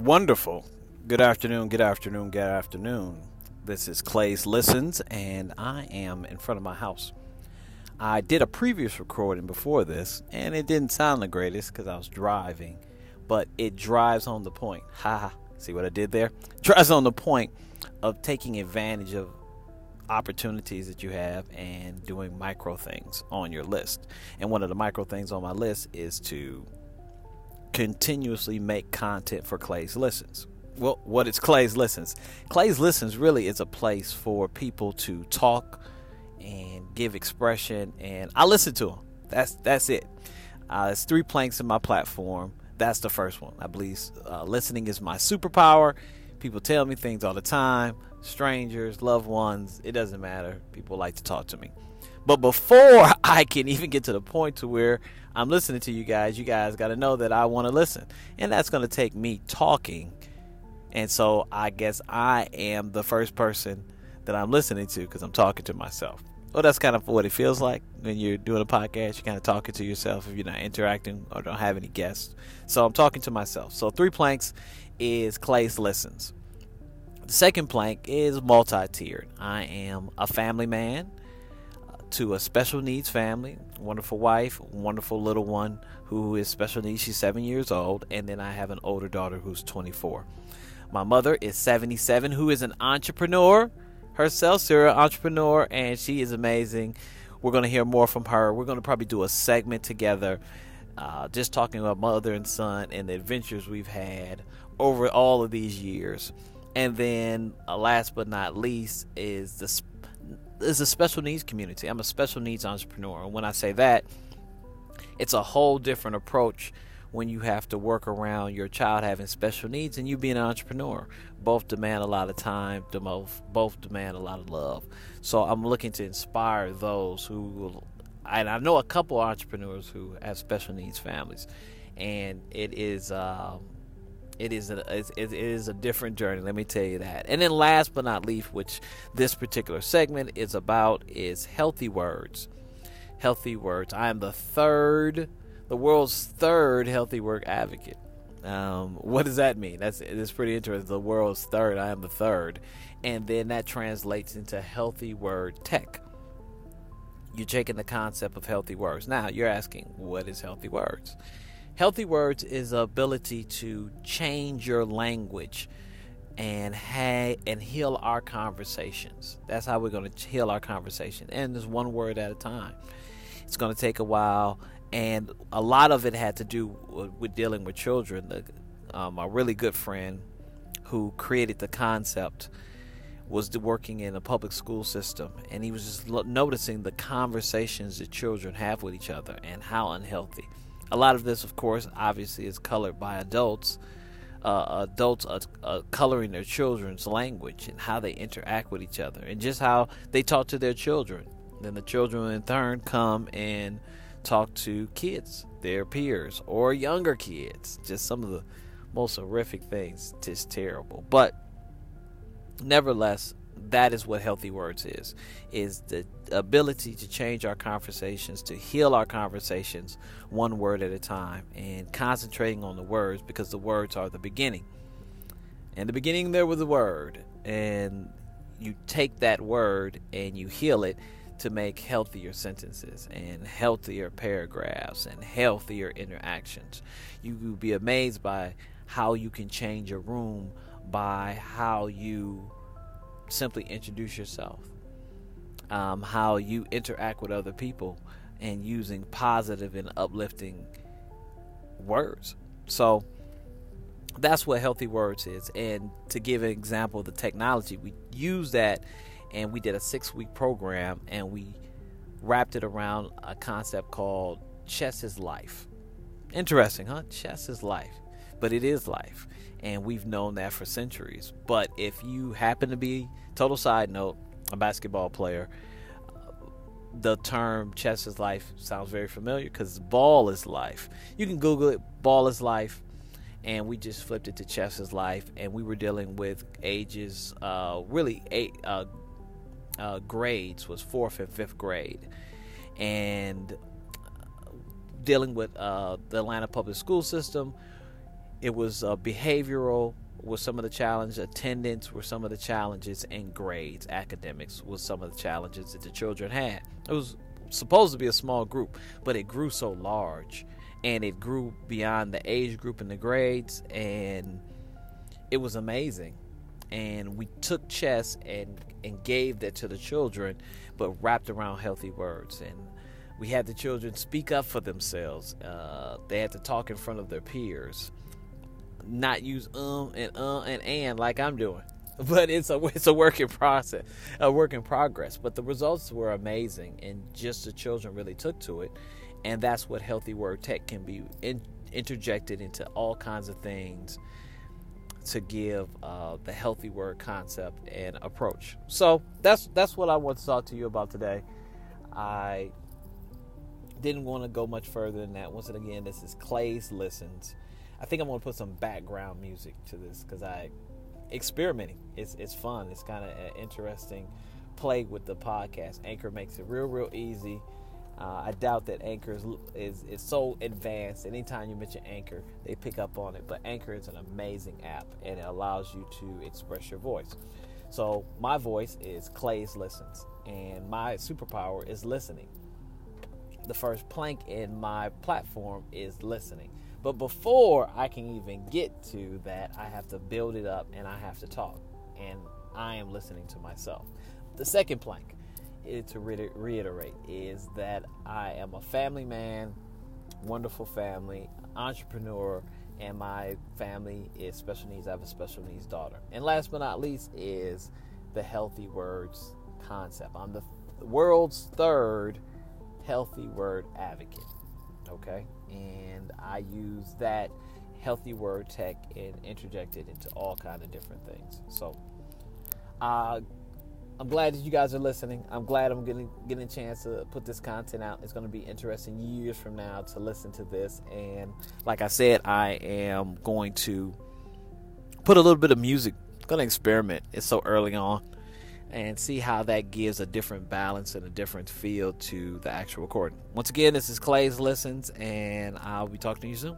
Wonderful. Good afternoon, good afternoon, good afternoon. This is Clay's Listens, and I am in front of my house. I did a previous recording before this, and it didn't sound the greatest because I was driving, but it drives on the point. Ha. See what I did there? Drives on the point of taking advantage of opportunities that you have and doing micro things on your list. And one of the micro things on my list is to continuously make content for Clay's Listens. Well, what is Clay's Listens? Clay's Listens really is a place for people to talk and give expression, and I listen to them. That's that's it. Uh, it's three planks in my platform. That's the first one. I believe uh, listening is my superpower. People tell me things all the time. Strangers, loved ones, it doesn't matter. People like to talk to me. But before I can even get to the point to where I'm listening to you guys, you guys got to know that I want to listen. And that's going to take me talking. And so I guess I am the first person that I'm listening to because I'm talking to myself. Well, that's kind of what it feels like when you're doing a podcast. You're kind of talking to yourself if you're not interacting or don't have any guests. So I'm talking to myself. So three planks is Clay's listens. The second plank is multi-tiered. I am a family man to a special needs family, wonderful wife, wonderful little one who is special needs. She's seven years old, and then I have an older daughter who's 24. My mother is 77, who is an entrepreneur herself, serial entrepreneur, and she is amazing. We're going to hear more from her. We're going to probably do a segment together, uh, just talking about mother and son and the adventures we've had over all of these years. And then, uh, last but not least, is the is a special needs community. I'm a special needs entrepreneur. And when I say that, it's a whole different approach when you have to work around your child having special needs and you being an entrepreneur. Both demand a lot of time, both demand a lot of love. So I'm looking to inspire those who will, and I know a couple entrepreneurs who have special needs families, and it is. Um, it is a it is a different journey. Let me tell you that. And then last but not least, which this particular segment is about, is healthy words. Healthy words. I am the third, the world's third healthy word advocate. Um, what does that mean? That's it's pretty interesting. The world's third. I am the third, and then that translates into healthy word tech. You're taking the concept of healthy words. Now you're asking, what is healthy words? Healthy words is the ability to change your language and ha- and heal our conversations. That's how we're going to heal our conversation, and just one word at a time. It's going to take a while, and a lot of it had to do with, dealing with children. The, um, a really good friend who created the concept was working in a public school system, and he was just noticing the conversations that children have with each other and how unhealthy a lot of this, of course, obviously is colored by adults. Uh, adults are, uh, coloring their children's language and how they interact with each other, and just how they talk to their children. Then the children, in turn, come and talk to kids, their peers, or younger kids. Just some of the most horrific things. Just terrible. But nevertheless, that is what healthy words is is the ability to change our conversations to heal our conversations one word at a time and concentrating on the words because the words are the beginning. In the beginning there was a word and you take that word and you heal it to make healthier sentences and healthier paragraphs and healthier interactions. You will be amazed by how you can change a room by how you simply introduce yourself, um, how you interact with other people, and using positive and uplifting words. So that's what healthy words is. And to give an example the technology, we use that and we did a six week program and we wrapped it around a concept called chess is life. Interesting, huh? Chess is life. But it is life and we've known that for centuries. But if you happen to be, total side note, a basketball player, the term chess is life sounds very familiar because ball is life. You can Google it, ball is life, and we just flipped it to chess is life, and we were dealing with ages, uh, really eight uh, uh, grades was fourth and fifth grade, and dealing with uh, the Atlanta public school system it was uh, behavioral was some of the challenges, attendance were some of the challenges, and grades, academics was some of the challenges that the children had. It was supposed to be a small group, but it grew so large and it grew beyond the age group and the grades and it was amazing. And we took chess and and gave that to the children but wrapped around healthy words. And we had the children speak up for themselves. Uh, they had to talk in front of their peers not use um and uh and and like i'm doing but it's a it's a work in process a work in progress but the results were amazing and just the children really took to it and that's what healthy word tech can be in, interjected into all kinds of things to give uh, the healthy word concept and approach. So that's that's what I want to talk to you about today. I didn't want to go much further than that. Once again, this is Clay's listens. I think I'm to put some background music to this because I experimenting. It's it's fun. It's kind of an interesting play with the podcast. Anchor makes it real real easy uh, I doubt that Anchor is, is, is so advanced. Anytime you mention Anchor, they pick up on it. But Anchor is an amazing app, and it allows you to express your voice. So my voice is Clay's listens, and my superpower is listening. The first plank in my platform is listening. But before I can even get to that, I have to build it up and I have to talk. And I am listening to myself. The second plank to reiterate is that I am a family man, wonderful family, entrepreneur, and my family is special needs. I have a special needs daughter. And last but not least is the healthy words concept. I'm the world's third healthy word advocate. Okay? And I use that healthy word tech and interject it into all kind of different things. So uh, I'm glad that you guys are listening. I'm glad I'm getting getting a chance to put this content out. It's going to be interesting years from now to listen to this. And like I said, I am going to put a little bit of music. going to experiment. It's so early on, and see how that gives a different balance and a different feel to the actual recording. Once again, this is Clay's listens, and I'll be talking to you soon.